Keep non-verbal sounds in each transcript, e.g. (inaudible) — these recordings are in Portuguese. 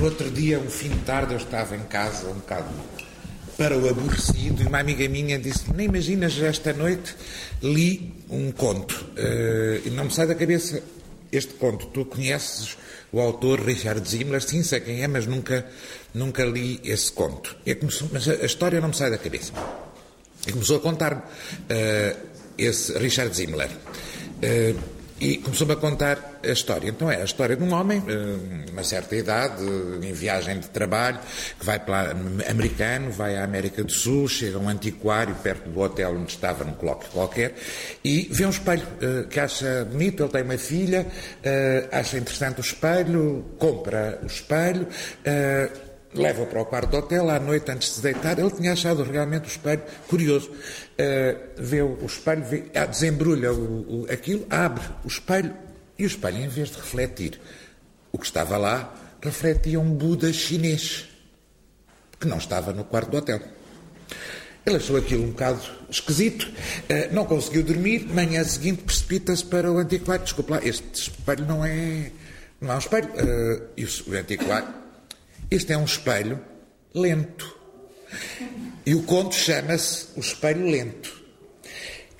No outro dia, um fim de tarde, eu estava em casa, um bocado para o aborrecido, e uma amiga minha disse: Nem imaginas, esta noite li um conto, uh, e não me sai da cabeça este conto. Tu conheces o autor Richard Zimmler? Sim, sei quem é, mas nunca, nunca li esse conto. Começou, mas a, a, história não me sai da cabeça. E começou a contar-me uh, esse Richard Zimmler. Uh, e começou-me a contar a história. Então é a história de um homem, eh, uma certa idade, em viagem de trabalho, que vai para americano, vai à América do Sul, chega a um antiquário perto do hotel onde estava, num colóquio qualquer, e vê um espelho eh, que acha bonito, ele tem uma filha, eh, acha interessante o espelho, compra o espelho, leva para o quarto do hotel, à noite, antes de deitar, ele tinha achado realmente o espelho curioso. Uh, vê o espelho, vê, ah, desembrulha o, o, aquilo, abre o espelho, e o espelho, em vez de refletir o que estava lá, refletia um Buda chinês, que não estava no quarto do hotel. Ele achou aquilo um bocado esquisito, uh, não conseguiu dormir, manhã seguinte precipita-se para o antiquário. Desculpe lá, este espelho não é, não é um espelho. Uh, e o, o antiquário este é um espelho lento. E o conto chama-se O Espelho Lento.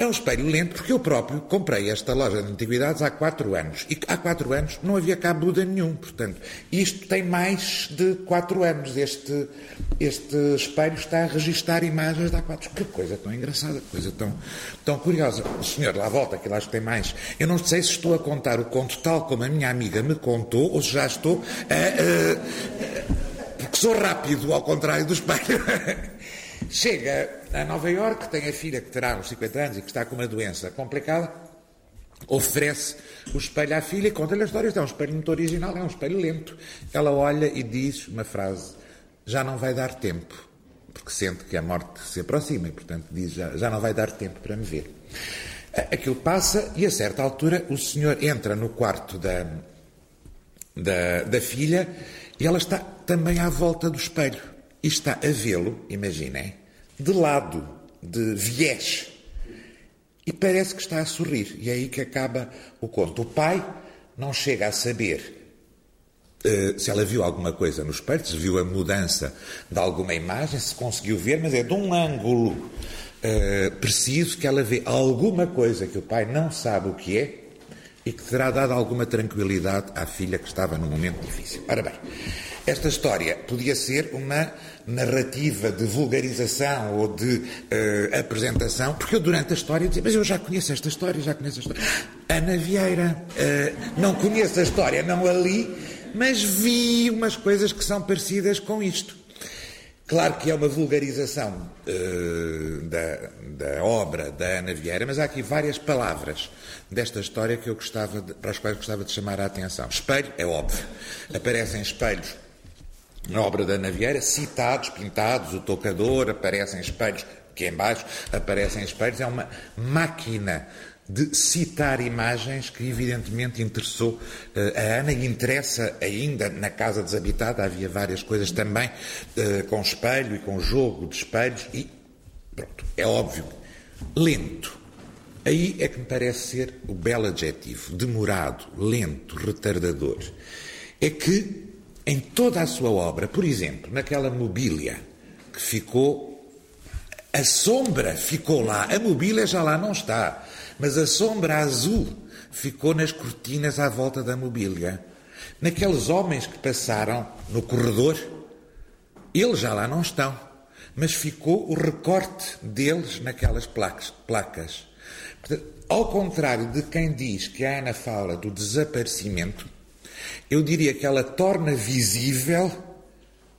É um espelho lento porque eu próprio comprei esta loja de antiguidades há quatro anos. E há quatro anos não havia cá Buda nenhum. Portanto, isto tem mais de quatro anos. Este, este espelho está a registar imagens de há quatro. Que coisa tão engraçada, coisa tão, tão curiosa. O senhor lá volta, que lá acho que tem mais. Eu não sei se estou a contar o conto tal como a minha amiga me contou ou se já estou a. a porque sou rápido, ao contrário do espelho. (laughs) Chega a Nova Iorque, tem a filha que terá uns 50 anos e que está com uma doença complicada, oferece o espelho à filha e conta-lhe a história. É um espelho muito original, é um espelho lento. Ela olha e diz uma frase: Já não vai dar tempo, porque sente que a morte se aproxima e, portanto, diz: Já, já não vai dar tempo para me ver. Aquilo passa e, a certa altura, o senhor entra no quarto da, da, da filha e ela está também à volta do espelho e está a vê-lo, imaginem, de lado, de viés. E parece que está a sorrir. E é aí que acaba o conto. O pai não chega a saber uh, se ela viu alguma coisa no espelho, se viu a mudança de alguma imagem, se conseguiu ver, mas é de um ângulo uh, preciso que ela vê alguma coisa que o pai não sabe o que é e que terá dado alguma tranquilidade à filha que estava num momento difícil. Ora bem, esta história podia ser uma narrativa de vulgarização ou de uh, apresentação, porque eu durante a história dizia, mas eu já conheço esta história, já conheço a história. Ana Vieira, uh, não conheço a história, não a li, mas vi umas coisas que são parecidas com isto. Claro que é uma vulgarização uh, da, da, obra da Ana Vieira, mas há aqui várias palavras desta história que eu gostava de, para as quais gostava de chamar a atenção. Espelho, é óbvio. Aparecem espelhos na obra da Ana Vieira, citados, pintados, o tocador, aparecem espelhos, que embaixo aparecem espelhos, é uma máquina de citar imagens que evidentemente interessou uh, a Ana e interessa ainda na casa desabitada, havia várias coisas também uh, com espelho e com jogo de espelhos e pronto, é óbvio, lento. Aí é que me parece ser o belo adjetivo, demorado, lento, retardador. É que em toda a sua obra, por exemplo, naquela mobília que ficou, a sombra ficou lá, a mobília já lá não está, mas a sombra azul ficou nas cortinas à volta da mobília. Naqueles homens que passaram no corredor, eles já lá não estão, mas ficou o recorte deles naquelas placas. placas. Ao contrário de quem diz que a Ana fala do desaparecimento, eu diria que ela torna visível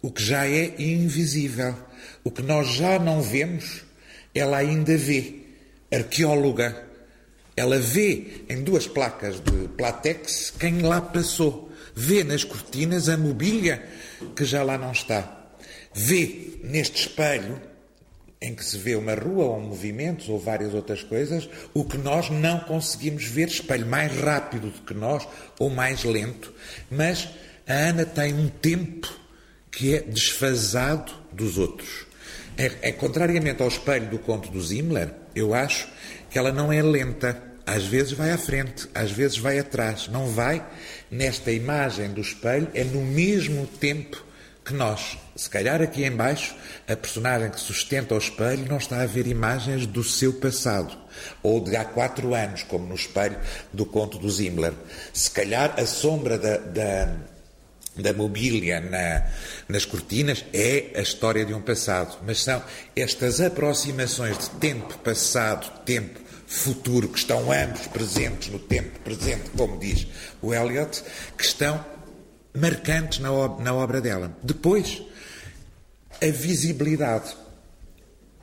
o que já é invisível. O que nós já não vemos, ela ainda vê. Arqueóloga. Ela vê em duas placas de platex quem lá passou. Vê nas cortinas a mobília que já lá não está. Vê neste espelho em que se vê uma rua ou movimentos ou várias outras coisas, o que nós não conseguimos ver, espelho mais rápido do que nós ou mais lento. Mas a Ana tem um tempo que é desfasado dos outros. É, é contrariamente ao espelho do conto do Zimmler, eu acho que ela não é lenta, às vezes vai à frente, às vezes vai atrás. Não vai nesta imagem do espelho, é no mesmo tempo que nós. Se calhar aqui embaixo, a personagem que sustenta o espelho não está a ver imagens do seu passado, ou de há quatro anos, como no espelho do conto do Zimmler. Se calhar a sombra da, da, da mobília na, nas cortinas é a história de um passado, mas são estas aproximações de tempo passado, tempo futuro, que estão ambos presentes no tempo presente, como diz o Eliot, que estão marcantes na, na obra dela. Depois, a visibilidade.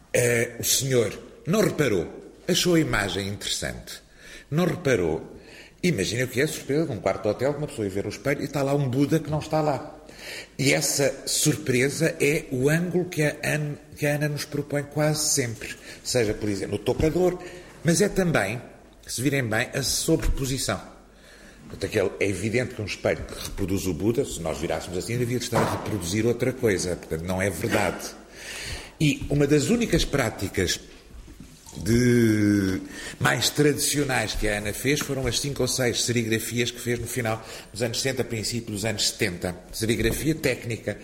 Uh, o senhor não reparou, achou a imagem interessante, não reparou. Imagina o que é a surpresa de um quarto de hotel, uma pessoa ir ver o espelho e está lá um Buda que não está lá. E essa surpresa é o ângulo que a, Ana, que a Ana nos propõe quase sempre. Seja, por exemplo, no tocador, mas é também, se virem bem, a sobreposição. Portanto, é evidente que um espelho que reproduz o Buda, se nós virássemos assim, devia estar a reproduzir outra coisa. Portanto, não é verdade. E uma das únicas práticas de mais tradicionais que a Ana fez foram as cinco ou seis serigrafias que fez no final dos anos 60, princípio dos anos 70. Serigrafia técnica,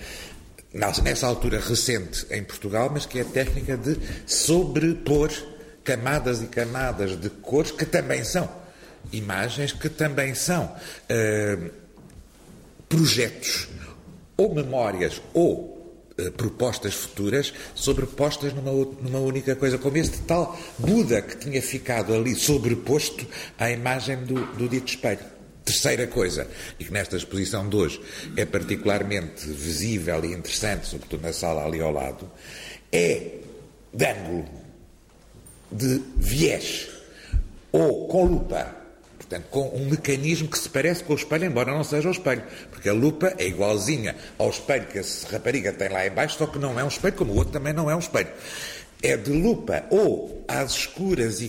nessa altura recente em Portugal, mas que é a técnica de sobrepor camadas e camadas de cores que também são imagens, que também são uh, projetos ou memórias ou propostas futuras sobrepostas numa, numa única coisa, como este tal Buda que tinha ficado ali sobreposto à imagem do, do dito espelho. Terceira coisa, e que nesta exposição de hoje é particularmente visível e interessante, sobretudo na sala ali ao lado, é de ângulo de viés ou com lupa. Portanto, com um mecanismo que se parece com o espelho, embora não seja o espelho. Porque a lupa é igualzinha ao espelho que a rapariga tem lá embaixo, só que não é um espelho, como o outro também não é um espelho. É de lupa ou às escuras e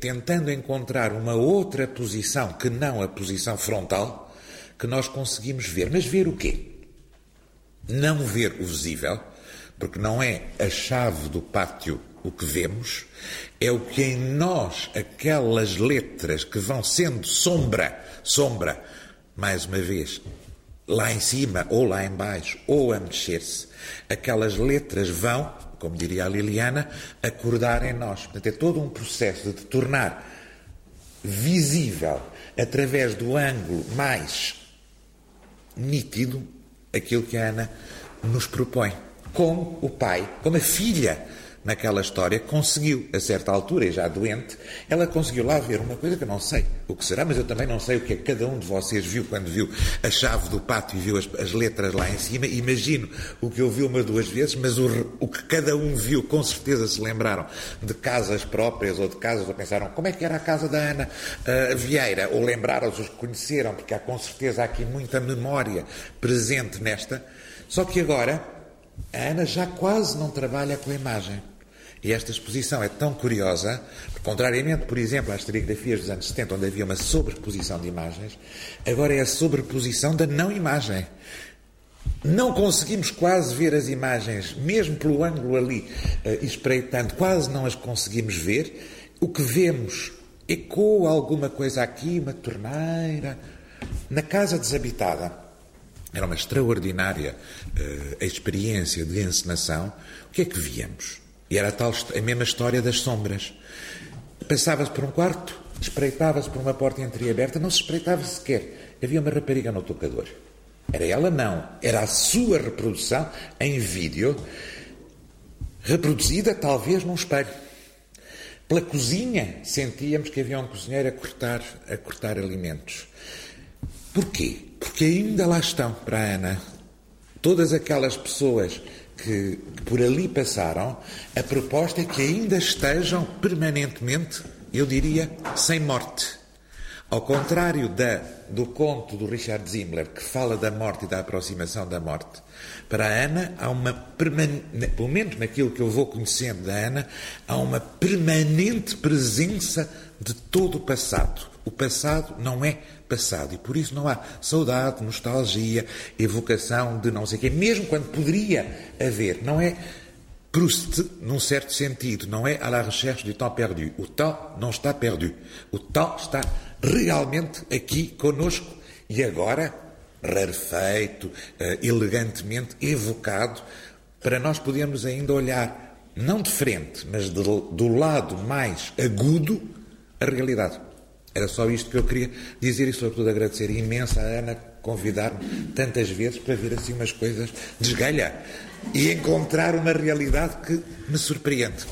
tentando encontrar uma outra posição que não a posição frontal, que nós conseguimos ver. Mas ver o quê? Não ver o visível, porque não é a chave do pátio o que vemos, é o que em nós, aquelas letras que vão sendo sombra, sombra, mais uma vez, lá em cima ou lá em baixo, ou a mexer-se, aquelas letras vão, como diria a Liliana, acordar em nós. Portanto, é todo um processo de tornar visível, através do ângulo mais nítido, aquilo que a Ana nos propõe. Como o pai, como a filha naquela história, conseguiu, a certa altura, e já doente, ela conseguiu lá ver uma coisa que eu não sei o que será, mas eu também não sei o que é que cada um de vocês viu quando viu a chave do pátio e viu as, as letras lá em cima. Imagino o que eu vi uma duas vezes, mas o, o que cada um viu, com certeza se lembraram de casas próprias ou de casas, ou pensaram como é que era a casa da Ana uh, Vieira, ou lembraram-se, os que conheceram, porque há com certeza aqui muita memória presente nesta. Só que agora a Ana já quase não trabalha com a imagem. E esta exposição é tão curiosa, contrariamente, por exemplo, às serigrafias dos anos 70, onde havia uma sobreposição de imagens, agora é a sobreposição da não imagem. Não conseguimos quase ver as imagens, mesmo pelo ângulo ali uh, espreitando, quase não as conseguimos ver. O que vemos ecoa alguma coisa aqui, uma torneira. Na casa desabitada, era uma extraordinária uh, experiência de encenação. O que é que víamos? E era a, tal, a mesma história das sombras. Passava-se por um quarto, espreitava-se por uma porta entreaberta, não se espreitava sequer. Havia uma rapariga no tocador. Era ela, não. Era a sua reprodução em vídeo, reproduzida talvez num espelho. Pela cozinha sentíamos que havia um cozinheiro a cortar, a cortar alimentos. Porquê? Porque ainda lá estão para a Ana todas aquelas pessoas que, que por ali passaram, a proposta é que ainda estejam permanentemente, eu diria, sem morte. Ao contrário da, do conto do Richard Zimmler, que fala da morte e da aproximação da morte, para a Ana há uma permanente, pelo menos naquilo que eu vou conhecendo da Ana, há uma permanente presença de todo o passado. O passado não é passado e por isso não há saudade, nostalgia, evocação de não sei o quê, mesmo quando poderia haver. Não é Proust, num certo sentido, não é à la recherche du temps perdu. O temps não está perdu. O temps está realmente aqui conosco e agora rarefeito, eh, elegantemente evocado, para nós podermos ainda olhar, não de frente, mas do, do lado mais agudo, a realidade. Era só isto que eu queria dizer e, sobretudo, agradecer imenso à Ana convidar-me tantas vezes para ver assim umas coisas de esgalha e encontrar uma realidade que me surpreende.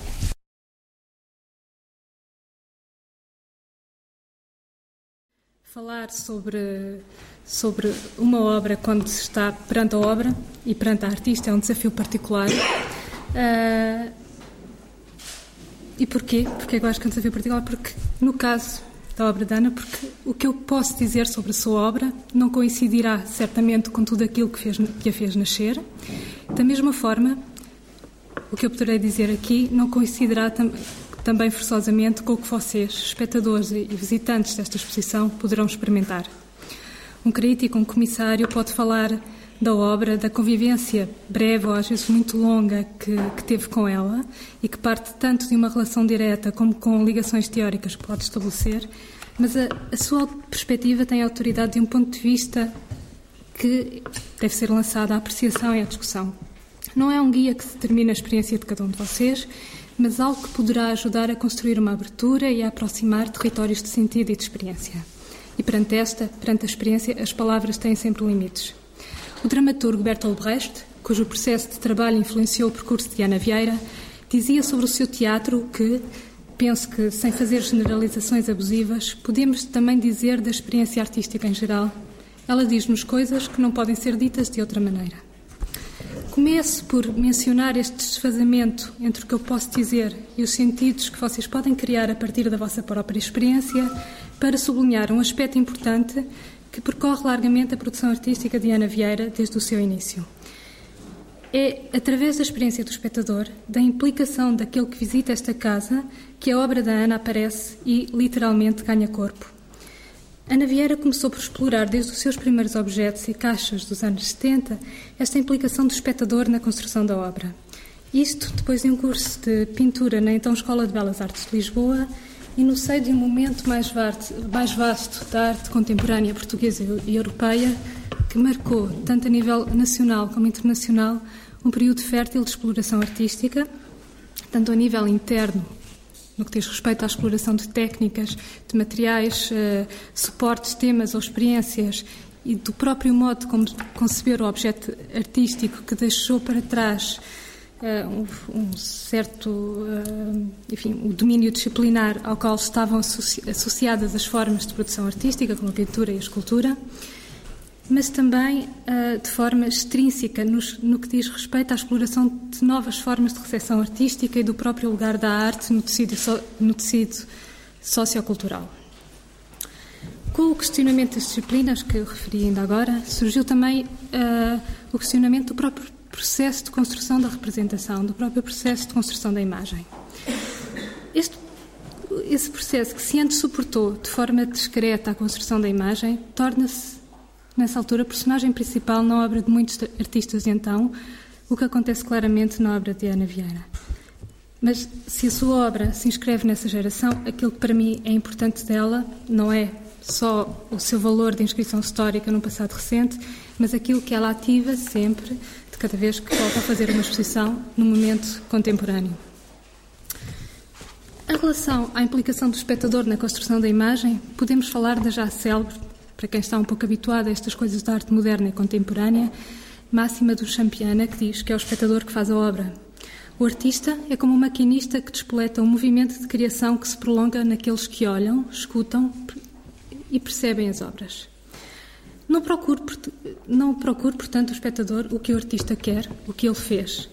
Falar sobre, sobre uma obra quando se está perante a obra e perante a artista é um desafio particular. Uh, e porquê? Porque eu acho que é um desafio particular? Porque, no caso da obra de Ana, porque o que eu posso dizer sobre a sua obra não coincidirá certamente com tudo aquilo que, fez, que a fez nascer. Da mesma forma, o que eu poderei dizer aqui não coincidirá tam, também forçosamente com o que vocês, espectadores e visitantes desta exposição, poderão experimentar. Um crítico, um comissário, pode falar da obra, da convivência breve ou às vezes muito longa que, que, teve com ela e que parte tanto de uma relação direta como com ligações teóricas que pode estabelecer, mas a, a sua perspectiva tem a autoridade de um ponto de vista que deve ser lançado à apreciação e à discussão. Não é um guia que determina a experiência de cada um de vocês, mas algo que poderá ajudar a construir uma abertura e a aproximar territórios de sentido e de experiência. E perante esta, perante a experiência, as palavras têm sempre limites. O dramaturgo Bertolt Brecht, cujo processo de trabalho influenciou o percurso de Ana Vieira, dizia sobre o seu teatro que, penso que, sem fazer generalizações abusivas, podemos também dizer da experiência artística em geral. Ela diz-nos coisas que não podem ser ditas de outra maneira. Começo por mencionar este desfazamento entre o que eu posso dizer e os sentidos que vocês podem criar a partir da vossa própria experiência, para sublinhar um aspecto importante que percorre largamente a produção artística de Ana Vieira desde o seu início. É através da experiência do espectador, da implicação daquele que visita esta casa, que a obra da Ana aparece e literalmente ganha corpo. Ana Vieira começou por explorar desde os seus primeiros objetos e caixas dos anos 70 esta implicação do espectador na construção da obra. Isto depois de um curso de pintura na então Escola de Belas Artes de Lisboa e no seio de um momento mais vasto, da arte contemporânea portuguesa e europeia que marcou, tanto a nível nacional como internacional, um período fértil de exploração artística, tanto a nível interno, no que diz respeito à exploração de técnicas, de materiais, uh, suportes, temas ou experiências e do próprio modo como conceber o objeto artístico que deixou para trás um, um, certo, uh, enfim, o domínio disciplinar ao qual estavam associ associadas as formas de produção artística, como a pintura e a escultura, mas também uh, de forma extrínseca no que diz respeito à exploração de novas formas de recepção artística e do próprio lugar da arte no tecido, no tecido sociocultural. Com o questionamento das disciplinas que eu referi ainda agora, surgiu também uh, o questionamento do próprio processo de construção da representação, do próprio processo de construção da imagem. Este, esse processo que se antes suportou de forma discreta a construção da imagem, torna-se, nessa altura, personagem principal na obra de muitos artistas de então, o que acontece claramente na obra de Ana Vieira. Mas se a sua obra se inscreve nessa geração, aquilo que para mim é importante dela não é só o seu valor de inscrição histórica no passado recente, mas aquilo que ela ativa sempre cada vez que volta a fazer uma exposição no momento contemporâneo. Em relação à implicação do espectador na construção da imagem, podemos falar da já célebre, para quem está um pouco habituado a estas coisas da arte moderna e contemporânea, máxima do Champiana, que diz que é o espectador que faz a obra. O artista é como um maquinista que despoleta um movimento de criação que se prolonga naqueles que olham, escutam e percebem as obras. Não procure, não procure, portanto, o espectador o que o artista quer, o que ele fez.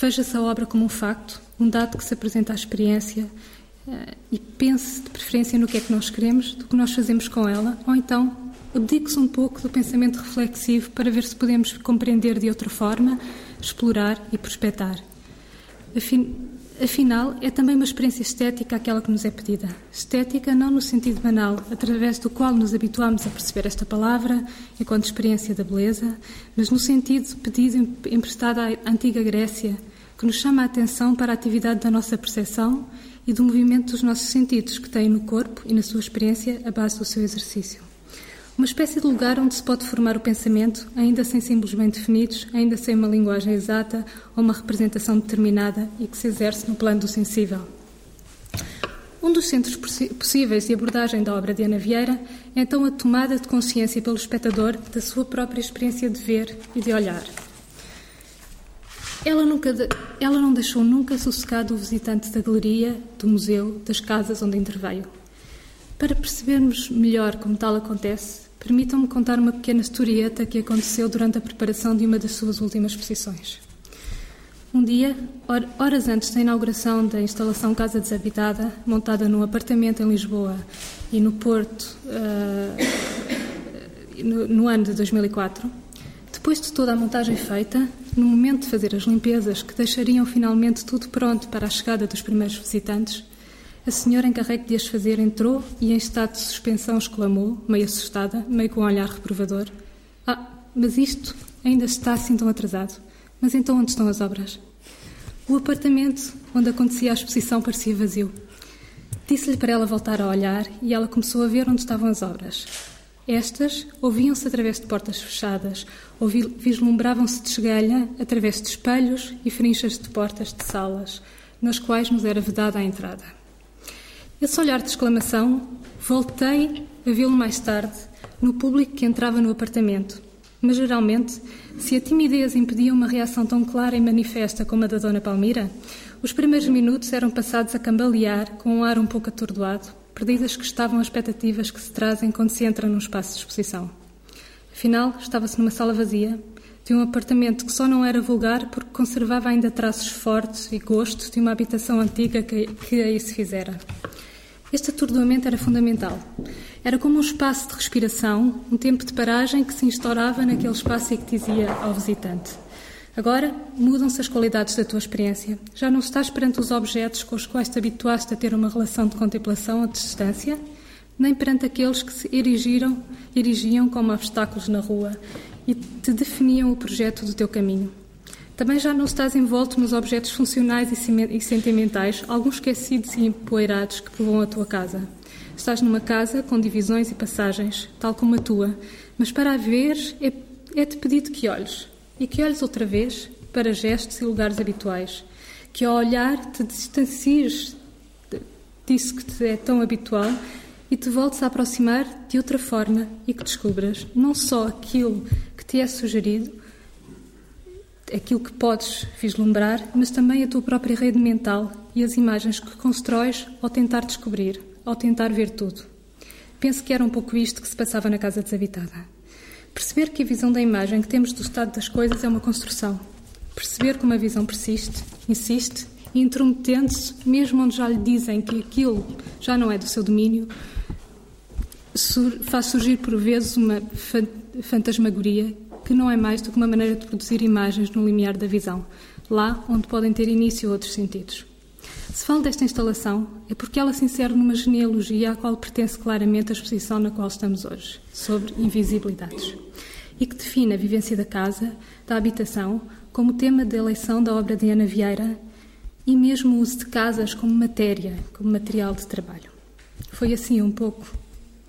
Veja-se a obra como um facto, um dado que se apresenta à experiência uh, e pense de preferência no que é que nós queremos, do que nós fazemos com ela, ou então abdique-se um pouco do pensamento reflexivo para ver se podemos compreender de outra forma, explorar e prospectar. Afim, Afinal, é também uma experiência estética aquela que nos é pedida. Estética não no sentido banal, através do qual nos habituamos a perceber esta palavra enquanto experiência da beleza, mas no sentido pedido emprestado à antiga Grécia, que nos chama a atenção para a atividade da nossa percepção e do movimento dos nossos sentidos, que têm no corpo e na sua experiência a base do seu exercício. Uma espécie de lugar onde se pode formar o pensamento, ainda sem símbolos bem definidos, ainda sem uma linguagem exata ou uma representação determinada e que se exerce no plano do sensível. Um dos centros possíveis de abordagem da obra de Ana Vieira é então a tomada de consciência pelo espectador da sua própria experiência de ver e de olhar. Ela, nunca, ela não deixou nunca sossegado o visitante da galeria, do museu, das casas onde interveio. Para percebermos melhor como tal acontece, permitam-me contar uma pequena historieta que aconteceu durante a preparação de uma das suas últimas exposições. Um dia, horas antes da inauguração da instalação Casa Desabitada, montada num apartamento em Lisboa e no Porto, uh, no, no ano de 2004, depois de toda a montagem feita, no momento de fazer as limpezas que deixariam finalmente tudo pronto para a chegada dos primeiros visitantes, a senhora encarregue de as fazer entrou e, em estado de suspensão, exclamou, meio assustada, meio com um olhar reprovador: Ah, mas isto ainda está assim tão atrasado. Mas então onde estão as obras? O apartamento onde acontecia a exposição parecia vazio. Disse-lhe para ela voltar a olhar e ela começou a ver onde estavam as obras. Estas ouviam-se através de portas fechadas, ou vislumbravam-se de esgalha através de espelhos e frinchas de portas de salas, nas quais nos era vedada a entrada. Esse olhar de exclamação, voltei a vê-lo mais tarde, no público que entrava no apartamento. Mas geralmente, se a timidez impedia uma reação tão clara e manifesta como a da Dona Palmira, os primeiros minutos eram passados a cambalear, com um ar um pouco atordoado, perdidas que estavam as expectativas que se trazem quando se entra num espaço de exposição. Afinal, estava-se numa sala vazia, de um apartamento que só não era vulgar porque conservava ainda traços fortes e gostos de uma habitação antiga que, que aí se fizera. Este atordoamento era fundamental. Era como um espaço de respiração, um tempo de paragem que se instaurava naquele espaço e que dizia ao visitante: Agora mudam-se as qualidades da tua experiência. Já não estás perante os objetos com os quais te habituaste a ter uma relação de contemplação à distância, nem perante aqueles que se erigiram, erigiam como obstáculos na rua e te definiam o projeto do teu caminho. Também já não estás envolto nos objetos funcionais e sentimentais, alguns esquecidos e empoeirados que povoam a tua casa. Estás numa casa com divisões e passagens, tal como a tua, mas para a ver é, é-te pedido que olhes. E que olhes outra vez para gestos e lugares habituais. Que ao olhar te distancies disso que te é tão habitual e te voltes a aproximar de outra forma e que descubras não só aquilo que te é sugerido, aquilo que podes vislumbrar, mas também a tua própria rede mental e as imagens que constróis ao tentar descobrir, ao tentar ver tudo. Penso que era um pouco isto que se passava na casa desabitada. Perceber que a visão da imagem que temos do estado das coisas é uma construção. Perceber como a visão persiste, insiste e intrometendo-se, mesmo onde já lhe dizem que aquilo já não é do seu domínio, faz surgir por vezes uma fantasmagoria que não é mais do que uma maneira de produzir imagens no limiar da visão, lá onde podem ter início outros sentidos. Se falo desta instalação, é porque ela se insere numa genealogia à qual pertence claramente a exposição na qual estamos hoje, sobre invisibilidades, e que define a vivência da casa, da habitação, como tema de eleição da obra de Ana Vieira e mesmo o uso de casas como matéria, como material de trabalho. Foi assim um pouco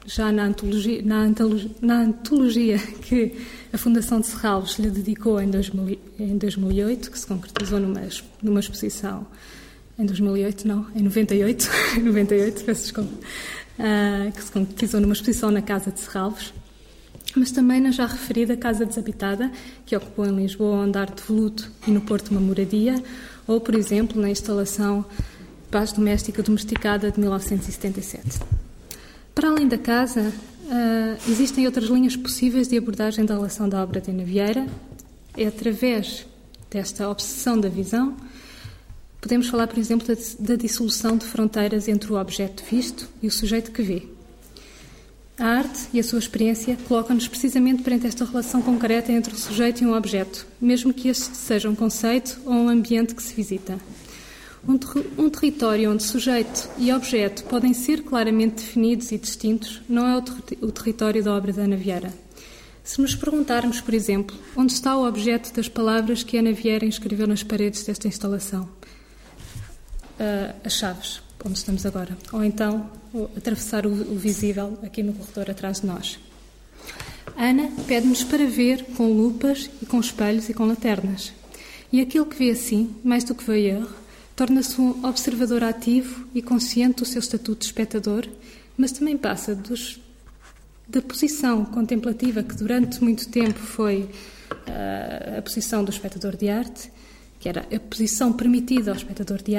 já na antologia, na antologia, na antologia que a Fundação de Serralves lhe dedicou em, 2000, em 2008, que se concretizou numa, numa exposição em 2008, não, em 98, 98, (laughs) peço desculpa, uh, que se concretizou numa exposição na Casa de Serralves, mas também na já referida Casa Desabitada, que ocupou em Lisboa o andar de Veludo e no Porto uma moradia, ou, por exemplo, na instalação Paz Doméstica Domesticada de 1977. Para além da casa, uh, existem outras linhas possíveis de abordagem da relação da obra de Ana Vieira. É através desta obsessão da visão, podemos falar, por exemplo, da, da dissolução de fronteiras entre o objeto visto e o sujeito que vê. A arte e a sua experiência colocam-nos precisamente perante esta relação concreta entre o sujeito e um objeto, mesmo que este seja um conceito ou um ambiente que se visita. Um, ter um, território onde sujeito e objeto podem ser claramente definidos e distintos não é o, ter o território da obra da Ana Vieira. Se nos perguntarmos, por exemplo, onde está o objeto das palavras que Ana Vieira escreveu nas paredes desta instalação? Uh, as chaves, onde estamos agora. Ou então, atravessar o, o visível aqui no corredor atrás de nós. Ana pede-nos para ver com lupas e com espelhos e com lanternas. E aquele que vê assim, mais do que vê erro, torna-se um observador ativo e consciente do seu estatuto de espectador, mas também passa dos da posição contemplativa que durante muito tempo foi uh, a posição do espectador de arte, que era a posição permitida ao espectador de,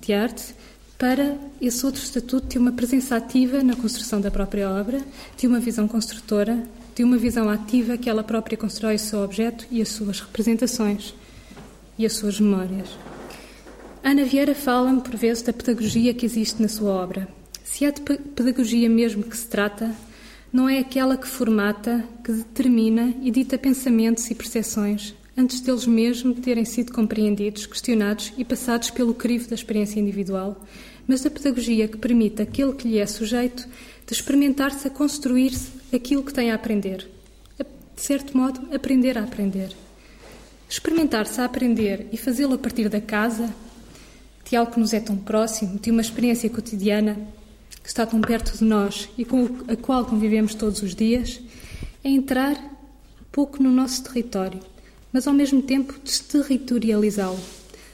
de arte, para esse outro estatuto de uma presença ativa na construção da própria obra, de uma visão construtora, de uma visão ativa que ela própria constrói o seu objeto e as suas representações e as suas memórias. Ana Vieira fala-me, por vezes, da pedagogia que existe na sua obra. Se é de pedagogia mesmo que se trata, não é aquela que formata, que determina e dita pensamentos e percepções antes deles mesmo terem sido compreendidos, questionados e passados pelo crivo da experiência individual, mas da pedagogia que permite aquele que lhe é sujeito de experimentar-se a construir-se aquilo que tem a aprender. De certo modo, aprender a aprender. Experimentar-se a aprender e fazê-lo a partir da casa, de algo que nos é tão próximo, de uma experiência cotidiana, que está tão perto de nós e com a qual convivemos todos os dias, é entrar pouco no nosso território, mas ao mesmo tempo desterritorializá-lo,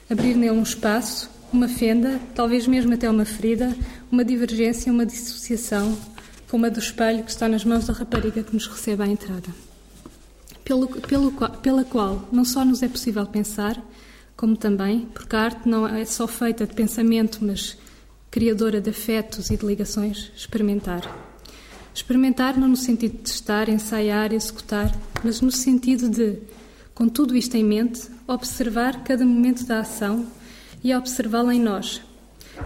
abrir nele um espaço, uma fenda, talvez mesmo até uma ferida, uma divergência, uma dissociação, como a do espelho que está nas mãos da rapariga que nos recebe à entrada. Pelo, pelo, pela qual não só nos é possível pensar, como também, porque a arte não é só feita de pensamento, mas criadora de afetos e de ligações, experimentar. Experimentar não no sentido de testar, ensaiar, executar, mas no sentido de, com tudo isto em mente, observar cada momento da ação e observá-la em nós.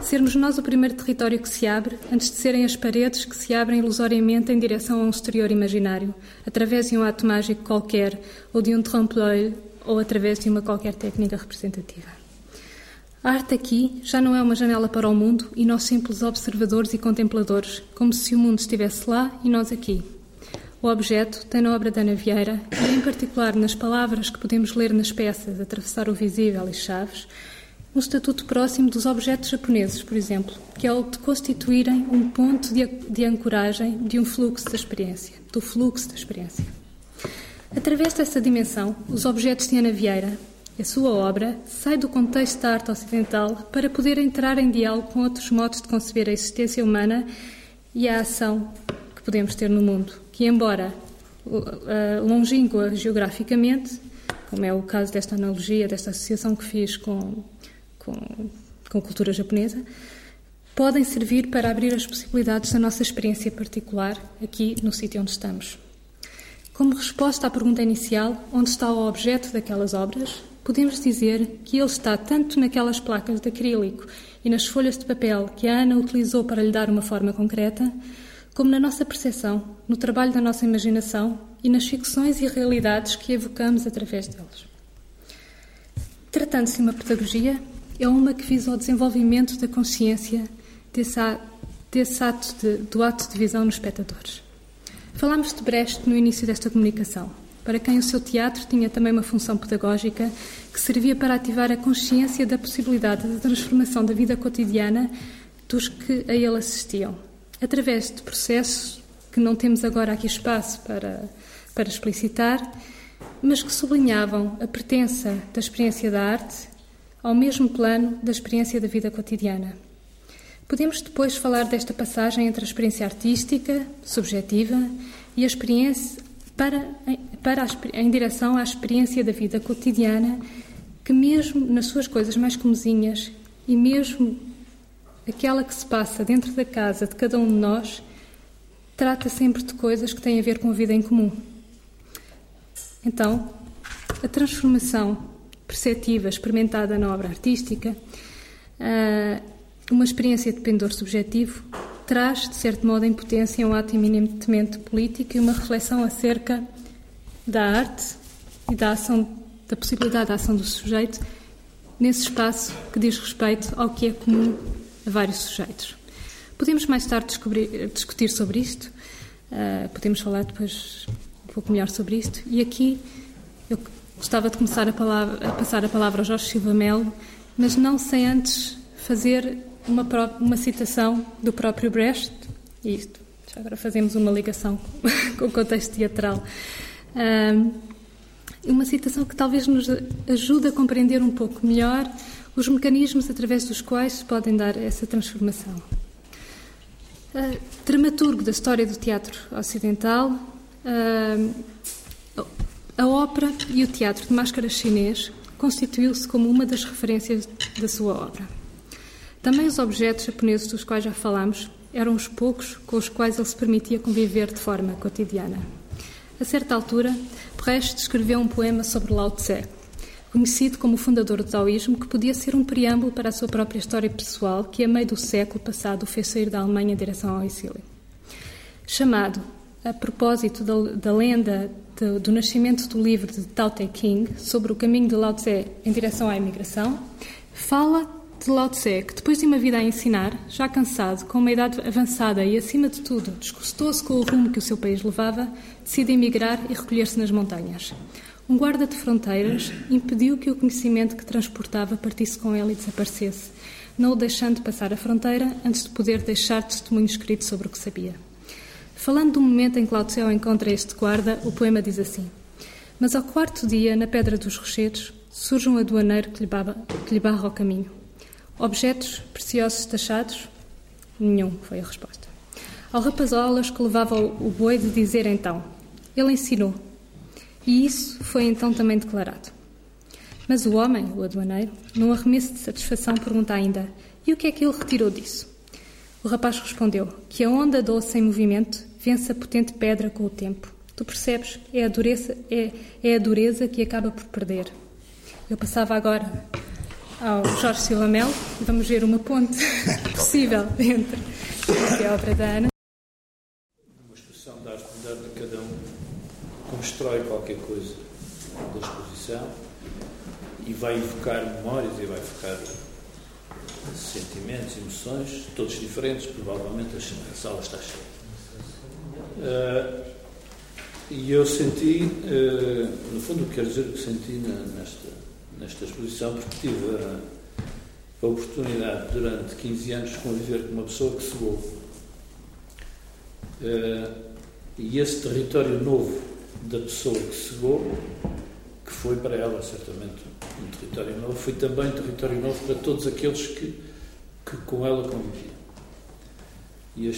Sermos nós o primeiro território que se abre, antes de serem as paredes que se abrem ilusoriamente em direção a um exterior imaginário, através de um ato mágico qualquer, ou de um trompe-l'œil, ou através de uma qualquer técnica representativa. A arte aqui já não é uma janela para o mundo e nós simples observadores e contempladores, como se o mundo estivesse lá e nós aqui. O objeto tem na obra da Ana Vieira, e em particular nas palavras que podemos ler nas peças Atravessar o Visível e Chaves, um estatuto próximo dos objetos japoneses, por exemplo, que é o de constituírem um ponto de, de ancoragem de um fluxo da experiência, do fluxo da experiência. Através dessa dimensão, os objetos de Ana Vieira a sua obra sai do contexto da arte ocidental para poder entrar em diálogo com outros modos de conceber a existência humana e a ação que podemos ter no mundo, que, embora uh, longínqua geograficamente, como é o caso desta analogia, desta associação que fiz com, com, com a cultura japonesa, podem servir para abrir as possibilidades da nossa experiência particular aqui no sítio onde estamos. Como resposta à pergunta inicial, onde está o objeto daquelas obras, podemos dizer que ele está tanto naquelas placas de acrílico e nas folhas de papel que a Ana utilizou para lhe dar uma forma concreta, como na nossa percepção, no trabalho da nossa imaginação e nas ficções e realidades que evocamos através deles. Tratando-se de uma pedagogia, é uma que visa o desenvolvimento da consciência desse, ato de, do ato de visão nos espectadores. Falámos de Brecht no início desta comunicação para quem o seu teatro tinha também uma função pedagógica que servia para ativar a consciência da possibilidade de transformação da vida cotidiana dos que a ele assistiam, através de processos que não temos agora aqui espaço para, para explicitar, mas que sublinhavam a pertença da experiência da arte ao mesmo plano da experiência da vida cotidiana. Podemos depois falar desta passagem entre a experiência artística, subjetiva, e a experiência para, para a, em direção à experiência da vida cotidiana, que mesmo nas suas coisas mais comezinhas e mesmo aquela que se passa dentro da casa de cada um de nós, trata sempre de coisas que têm a ver com a vida em comum. Então, a transformação perceptiva experimentada na obra artística, ah, uma experiência de pendor subjetivo, traz, de certo modo, em potência um ato eminentemente político e uma reflexão acerca da arte e da ação, da possibilidade da ação do sujeito nesse espaço que diz respeito ao que é comum a vários sujeitos. Podemos mais tarde discutir sobre isto, uh, podemos falar depois pouco melhor sobre isto. E aqui eu gostava de começar a, palavra, a passar a palavra ao Jorge Silva Melo, mas não sem antes fazer uma, uma citação do próprio Brecht, e isto, já agora fazemos uma ligação com (laughs) o contexto teatral. Um, uma citação que talvez nos ajude a compreender um pouco melhor os mecanismos através dos quais se podem dar essa transformação. Uh, dramaturgo da história do teatro ocidental, uh, a ópera e o teatro de máscara chinês constituiu-se como uma das referências da sua obra. Também os objetos japoneses dos quais já falamos eram os poucos com os quais ele se permitia conviver de forma cotidiana. A certa altura, Brecht escreveu um poema sobre Lao Tse, conhecido como o fundador do taoísmo, que podia ser um preâmbulo para a sua própria história pessoal, que a meio do século passado o fez sair da Alemanha em direção ao exílio. Chamado, a propósito da, da lenda de, do nascimento do livro de Tao Te King sobre o caminho de Lao Tse em direção à imigração, fala de Lao Tse, que depois de uma vida a ensinar, já cansado, com uma idade avançada e, acima de tudo, desgostoso com o rumo que o seu país levava, decide emigrar e recolher-se nas montanhas. Um guarda de fronteiras impediu que o conhecimento que transportava partisse com ele e desaparecesse, não o deixando passar a fronteira antes de poder deixar testemunho escrito sobre o que sabia. Falando do momento em que Lao Tse encontra este guarda, o poema diz assim: Mas ao quarto dia, na Pedra dos Rochedos, surge um aduaneiro que lhe, baba, que lhe barra o caminho. Objetos preciosos taxados? Nenhum, foi a resposta. Ao rapazolas que levava o boi de dizer então: Ele ensinou, e isso foi então também declarado. Mas o homem, o aduaneiro, num arremesso de satisfação, pergunta ainda: E o que é que ele retirou disso? O rapaz respondeu: Que a onda doce em movimento vence a potente pedra com o tempo. Tu percebes? É a dureza, é, é a dureza que acaba por perder. Eu passava agora ao Jorge Silva Mel e vamos ver uma ponte (laughs) possível entre a obra da Ana. Uma expressão da arte moderna, cada um constrói qualquer coisa da exposição e vai evocar memórias e vai evocar sentimentos, emoções, todos diferentes, provavelmente a sala está cheia. Uh, e eu senti, uh, no fundo, quero dizer o que senti na, nesta, nesta exposição, porque tive a, a, oportunidade durante 15 anos de conviver com uma pessoa que se Uh, e esse território novo da pessoa que chegou, que foi para ela certamente um território novo, foi também um território novo para todos aqueles que, que com ela conviviam. E, uh,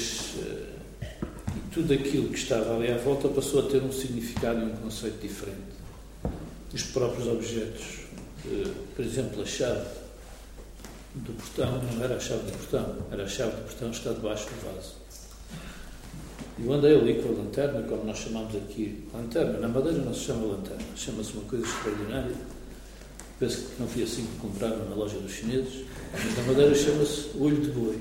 e tudo aquilo que estava ali à volta passou a ter um significado e um conceito diferente. Os próprios objetos, uh, por exemplo, a chave do portão não era a chave do portão, era a chave do portão está debaixo do vaso. Eu andei ali com a lanterna, como nós chamamos aqui lanterna. Na Madeira não se chama lanterna, chama-se uma coisa extraordinária. Penso que não foi assim que compraram na loja dos chineses, mas na Madeira chama-se olho de boi.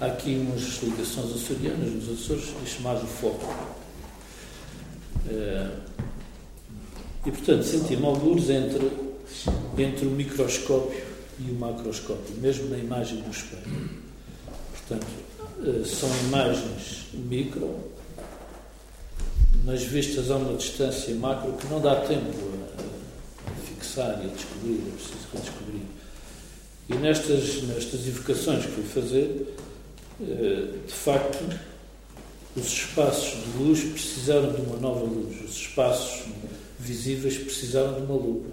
Há aqui umas ligações açorianas nos Açores, é chamado foco. Eh, e, portanto, senti-me alguns entre, entre o microscópio e o macroscópio, mesmo na imagem do espelho. Portanto, eh, são imagens micro, mas vistas a uma distância macro que não dá tempo a, a fixar e a descobrir, é preciso redescobrir. E nestas, nestas evocações que fui fazer, eh, de facto, os espaços de luz precisaram de uma nova luz, os espaços visíveis precisaram de uma lupa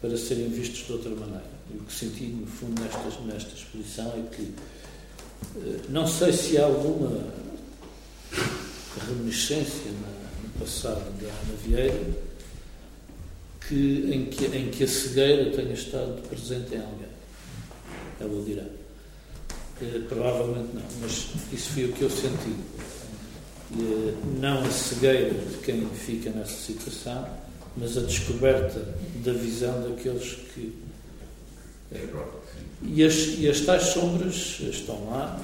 para serem vistos de outra maneira. E o que senti, no fundo, nesta, nesta exposição é que não sei se há alguma reminiscência no passado da Ana Vieira que, em, que, em que a cegueira tenha estado presente em alguém. Ela dirá. Eh, provavelmente não, mas isso foi o que eu senti. Eh, não a cegueira de quem fica nessa situação, mas a descoberta da visão daqueles que e as, e as tais sombras estão lá.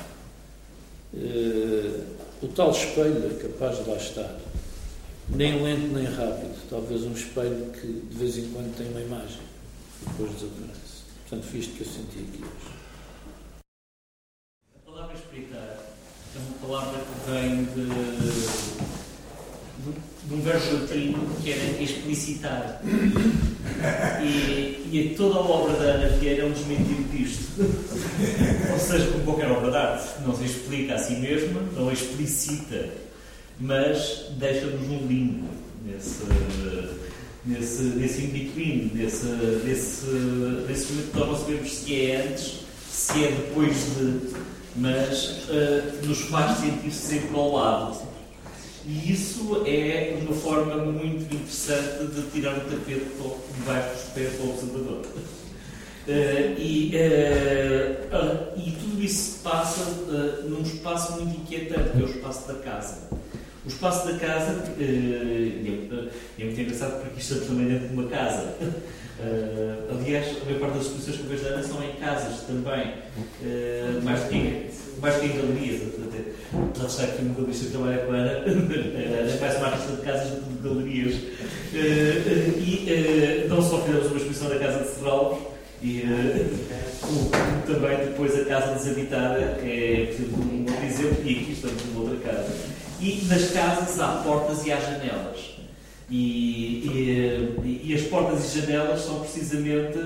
Uh, o tal espelho é capaz de lá estar. Nem lento nem rápido. Talvez um espelho que de vez em quando tem uma imagem depois desaparece. Portanto, foi isto que eu senti aqui hoje. A palavra que vem de, de um verbo latino que era explicitar. E, e toda a obra da Ana Vieira é um desmentido disto. Ou seja, como qualquer obra de arte, não se explica a si mesma, não explicita, mas deixa-nos um limbo nesse, nesse, nesse in-between, nesse momento que nós não sabemos se é antes, se é depois de, mas uh, nos faz sentir sempre ao lado e isso é uma forma muito interessante de tirar o tapete debaixo dos pés do observador. Uh, e, uh, e tudo isso se passa num espaço muito inquietante, que é o espaço da casa. O espaço da casa é, é muito engraçado porque estamos também dentro de uma casa. (laughs) aliás, a maior parte das exposições que eu vejo da Ana são em casas também, mais, do que, mais do que em galerias. Já está aqui um galerista que trabalha com a Ana, (laughs) Ana faz uma artista de casas de galerias. Eh, e não só fizemos uma exposição na Casa de Serralvos, e também depois a Casa Deshabitada, é um outro exemplo, e aqui estamos numa outra casa. E nas casas há portas e há janelas. E, e, e as portas e janelas são precisamente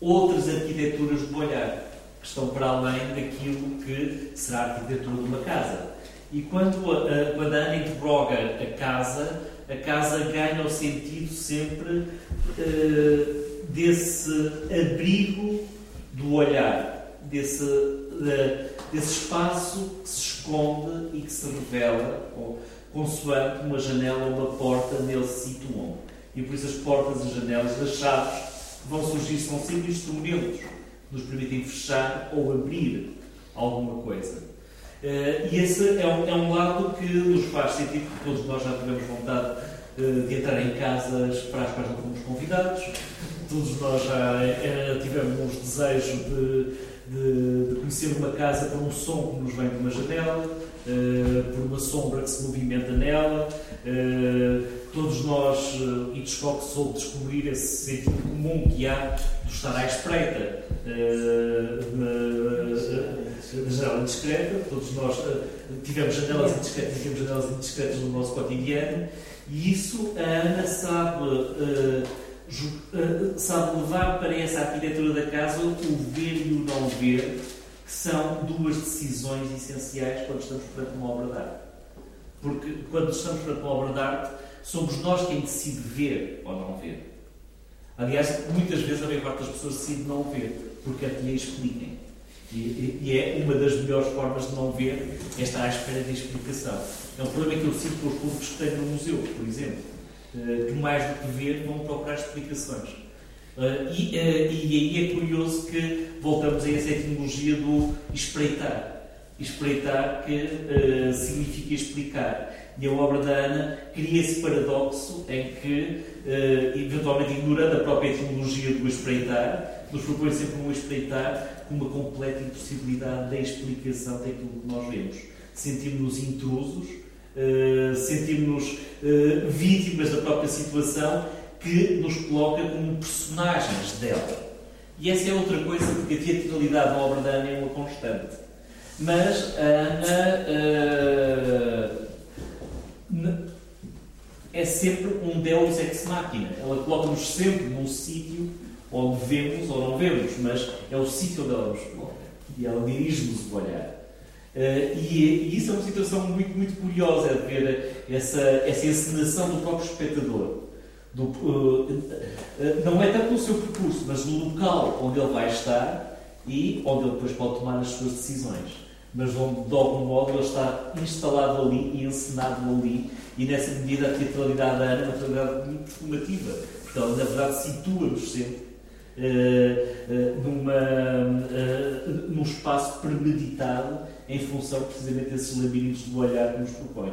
outras arquiteturas do olhar que estão para além daquilo que será a arquitetura de uma casa. E quando a, quando a interroga a casa, a casa ganha o sentido sempre uh, desse abrigo do olhar, desse, uh, desse espaço que se esconde e que se revela, ou, consoante uma janela ou uma porta nele se situam. E por isso as portas e janelas das chaves vão surgir, são sempre instrumentos nos permitem fechar ou abrir alguma coisa. Uh, e esse é um, é um, lado que nos faz sentir que todos nós já tivemos vontade uh, de entrar em casas para as quais não fomos convidados, todos nós já uh, tivemos desejo de, de, de, conhecer uma casa por um som que nos vem de uma janela, por uma sombra que se movimenta nela. todos nós, e Hitchcock soube descobrir esse sentido comum que há do estar à espreita. Na janela indiscreta, todos nós uh, tivemos janelas indiscretas, tivemos janelas indiscretas no nosso cotidiano, e isso a Ana sabe, uh, uh, sabe levar para essa arquitetura da casa o ver e o não ver, são duas decisões essenciais quando estamos perante uma obra de arte. Porque quando estamos perante uma obra de arte, somos nós quem decide ver ou não ver. Aliás, muitas vezes a maior parte das pessoas decide não ver porque a lhe expliquem. E, e, e, é uma das melhores formas de não ver é estar à espera de explicação. É um problema que eu sinto com os públicos que tenho no museu, por exemplo, eh, que mais do que ver vão procurar explicações. Eh, e, eh, e aí é curioso que voltamos a essa etimologia do espreitar. Espreitar que significa explicar. E a obra da Ana cria esse paradoxo em que, eventualmente ignorando a própria etimologia do espreitar, nos propõe sempre um espreitar com uma completa impossibilidade da explicação daquilo que nós vemos. Sentimos-nos intrusos, uh, sentimos-nos uh, vítimas da própria situação que nos coloca como personagens dela. E essa é outra coisa, porque a teatralidade da obra da Ana é uma constante. Mas a Ana uh, é sempre um Deus ex machina. Ela coloca-nos sempre num sítio onde vemos ou não vemos, mas é o sítio onde ela nos coloca. E ela dirige-nos o olhar. Uh, e, e, isso é uma situação muito, muito curiosa, de ver essa, essa encenação do próprio espectador. Do, uh, uh, não é tanto no seu percurso, mas no local onde ele vai estar e onde ele depois pode tomar as suas decisões. Mas onde, de algum modo, ele está instalado ali e encenado ali, e nessa medida a teatralidade da Ana é uma teatralidade muito performativa, porque ela, na verdade, situa-nos sempre eh, eh, numa, num espaço premeditado em função precisamente desses labirintos do olhar que nos propõe.